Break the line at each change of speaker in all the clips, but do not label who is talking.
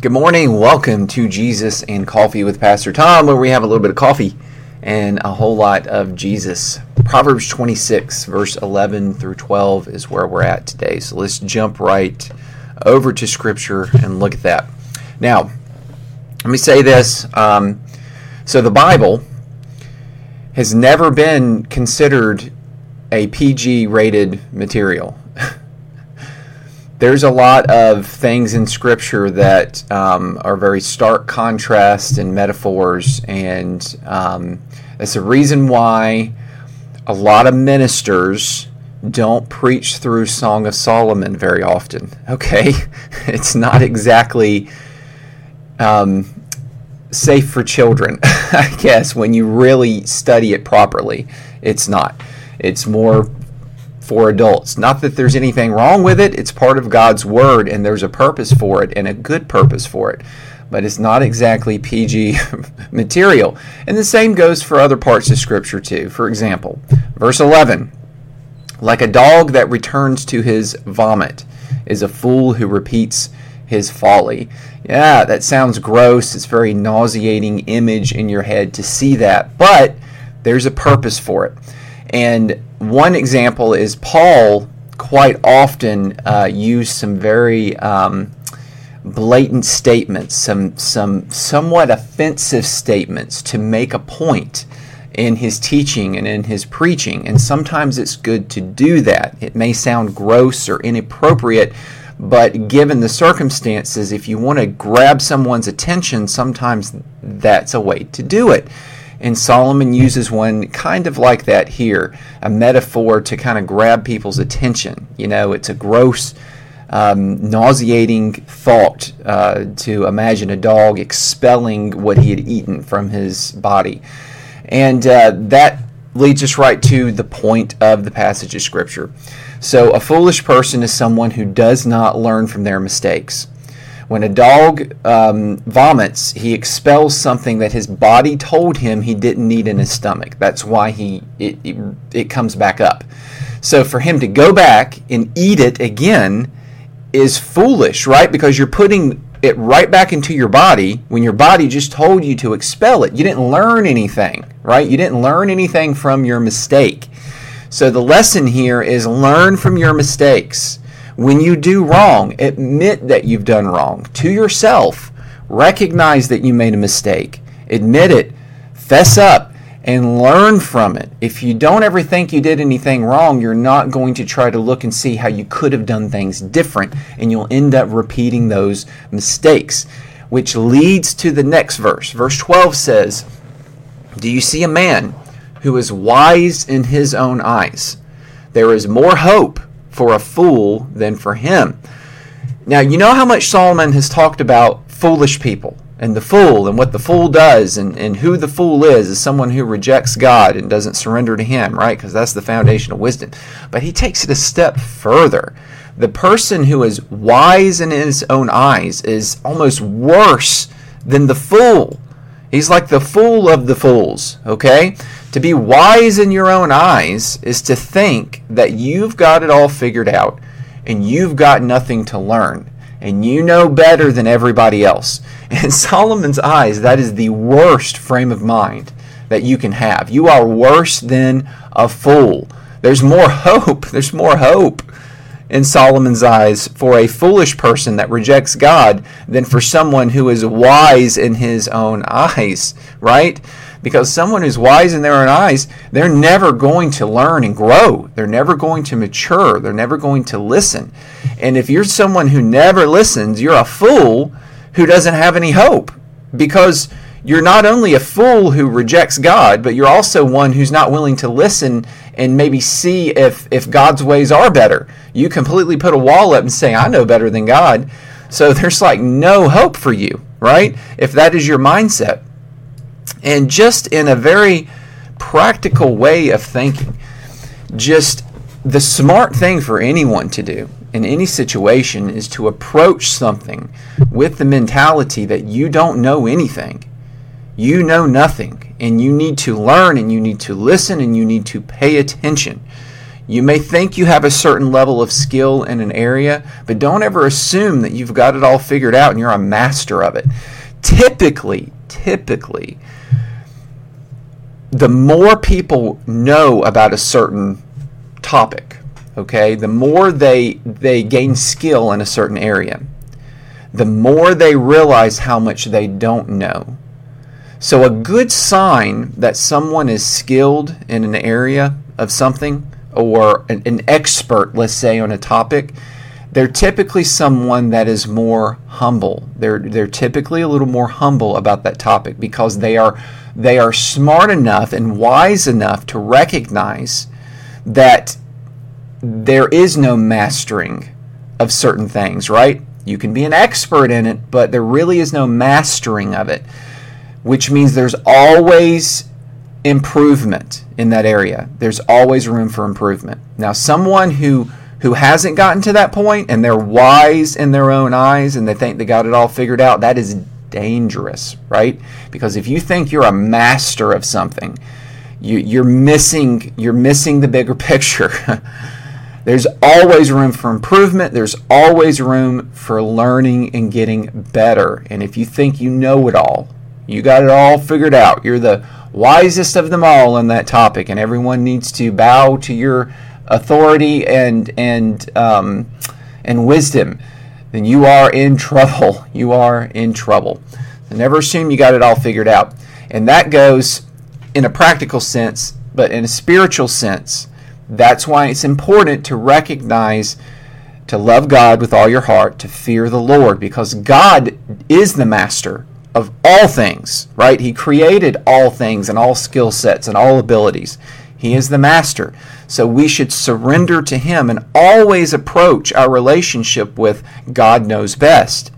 Good morning. Welcome to Jesus and Coffee with Pastor Tom, where we have a little bit of coffee and a whole lot of Jesus. Proverbs 26, verse 11 through 12 is where we're at today. So let's jump right over to Scripture and look at that. Now, let me say this. Um, so the Bible has never been considered a PG rated material there's a lot of things in Scripture that um, are very stark contrast and metaphors, and um, that's the reason why a lot of ministers don't preach through Song of Solomon very often. Okay, it's not exactly um, safe for children, I guess. When you really study it properly, it's not. It's more for adults. Not that there's anything wrong with it, it's part of God's Word and there's a purpose for it and a good purpose for it. But it's not exactly PG material. And the same goes for other parts of Scripture too. For example, verse 11 Like a dog that returns to his vomit is a fool who repeats his folly. Yeah, that sounds gross. It's very nauseating image in your head to see that, but there's a purpose for it. And one example is Paul quite often uh, used some very um, blatant statements, some some somewhat offensive statements to make a point in his teaching and in his preaching. And sometimes it's good to do that. It may sound gross or inappropriate, but given the circumstances, if you want to grab someone's attention, sometimes that's a way to do it. And Solomon uses one kind of like that here, a metaphor to kind of grab people's attention. You know, it's a gross, um, nauseating thought uh, to imagine a dog expelling what he had eaten from his body. And uh, that leads us right to the point of the passage of Scripture. So, a foolish person is someone who does not learn from their mistakes. When a dog um, vomits, he expels something that his body told him he didn't need in his stomach. That's why he it, it, it comes back up. So for him to go back and eat it again is foolish, right? Because you're putting it right back into your body when your body just told you to expel it. You didn't learn anything, right? You didn't learn anything from your mistake. So the lesson here is learn from your mistakes. When you do wrong, admit that you've done wrong to yourself. Recognize that you made a mistake. Admit it. Fess up and learn from it. If you don't ever think you did anything wrong, you're not going to try to look and see how you could have done things different, and you'll end up repeating those mistakes. Which leads to the next verse. Verse 12 says, Do you see a man who is wise in his own eyes? There is more hope for a fool than for him. Now, you know how much Solomon has talked about foolish people and the fool and what the fool does and, and who the fool is is someone who rejects God and doesn't surrender to him, right? Because that's the foundation of wisdom. But he takes it a step further. The person who is wise in his own eyes is almost worse than the fool. He's like the fool of the fools, okay? To be wise in your own eyes is to think that you've got it all figured out and you've got nothing to learn and you know better than everybody else. In Solomon's eyes, that is the worst frame of mind that you can have. You are worse than a fool. There's more hope. There's more hope in Solomon's eyes for a foolish person that rejects God than for someone who is wise in his own eyes, right? Because someone who's wise in their own eyes, they're never going to learn and grow. They're never going to mature. They're never going to listen. And if you're someone who never listens, you're a fool who doesn't have any hope because you're not only a fool who rejects God, but you're also one who's not willing to listen and maybe see if, if God's ways are better. You completely put a wall up and say, I know better than God. So there's like no hope for you, right? If that is your mindset. And just in a very practical way of thinking, just the smart thing for anyone to do in any situation is to approach something with the mentality that you don't know anything. You know nothing, and you need to learn, and you need to listen, and you need to pay attention. You may think you have a certain level of skill in an area, but don't ever assume that you've got it all figured out and you're a master of it. Typically, typically, the more people know about a certain topic, okay, the more they they gain skill in a certain area, the more they realize how much they don't know. So a good sign that someone is skilled in an area of something or an, an expert, let's say, on a topic, they're typically someone that is more humble. They're they're typically a little more humble about that topic because they are they are smart enough and wise enough to recognize that there is no mastering of certain things, right? You can be an expert in it, but there really is no mastering of it, which means there's always improvement in that area. There's always room for improvement. Now, someone who who hasn't gotten to that point and they're wise in their own eyes and they think they got it all figured out, that is dangerous, right? Because if you think you're a master of something, you, you're missing you're missing the bigger picture. There's always room for improvement. There's always room for learning and getting better. And if you think you know it all, you got it all figured out, you're the wisest of them all on that topic, and everyone needs to bow to your authority and and um, and wisdom, then you are in trouble. You are in trouble. So never assume you got it all figured out, and that goes in a practical sense, but in a spiritual sense. That's why it's important to recognize to love God with all your heart, to fear the Lord, because God is the master of all things, right? He created all things and all skill sets and all abilities. He is the master. So we should surrender to Him and always approach our relationship with God knows best.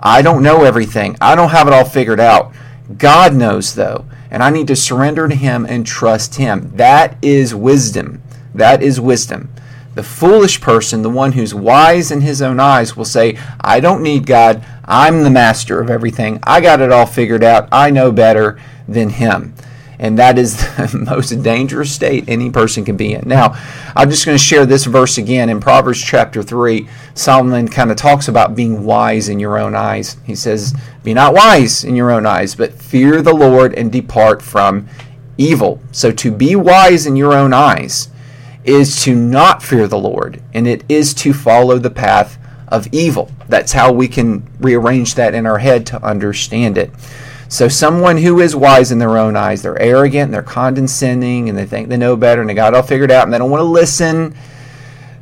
I don't know everything, I don't have it all figured out. God knows, though, and I need to surrender to Him and trust Him. That is wisdom. That is wisdom. The foolish person, the one who's wise in his own eyes, will say, I don't need God. I'm the master of everything. I got it all figured out. I know better than him. And that is the most dangerous state any person can be in. Now, I'm just going to share this verse again. In Proverbs chapter 3, Solomon kind of talks about being wise in your own eyes. He says, Be not wise in your own eyes, but fear the Lord and depart from evil. So to be wise in your own eyes is to not fear the Lord, and it is to follow the path of evil. That's how we can rearrange that in our head to understand it. So, someone who is wise in their own eyes, they're arrogant, and they're condescending, and they think they know better, and they got it all figured out, and they don't want to listen.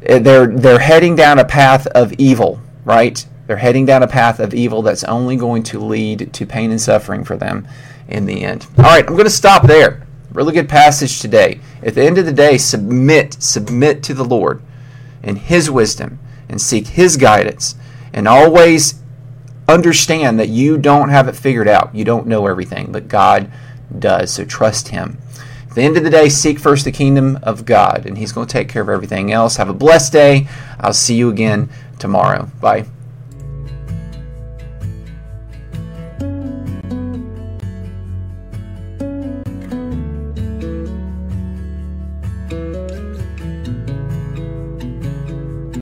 Eh, they're they're heading down a path of evil, right? They're heading down a path of evil that's only going to lead to pain and suffering for them in the end. All right, I'm going to stop there. Really good passage today. At the end of the day, submit, submit to the Lord and His wisdom and seek His guidance and always understand that you don't have it figured out. You don't know everything, but God does. So trust Him. At the end of the day, seek first the kingdom of God, and He's going to take care of everything else. Have a blessed day. I'll see you again tomorrow. Bye.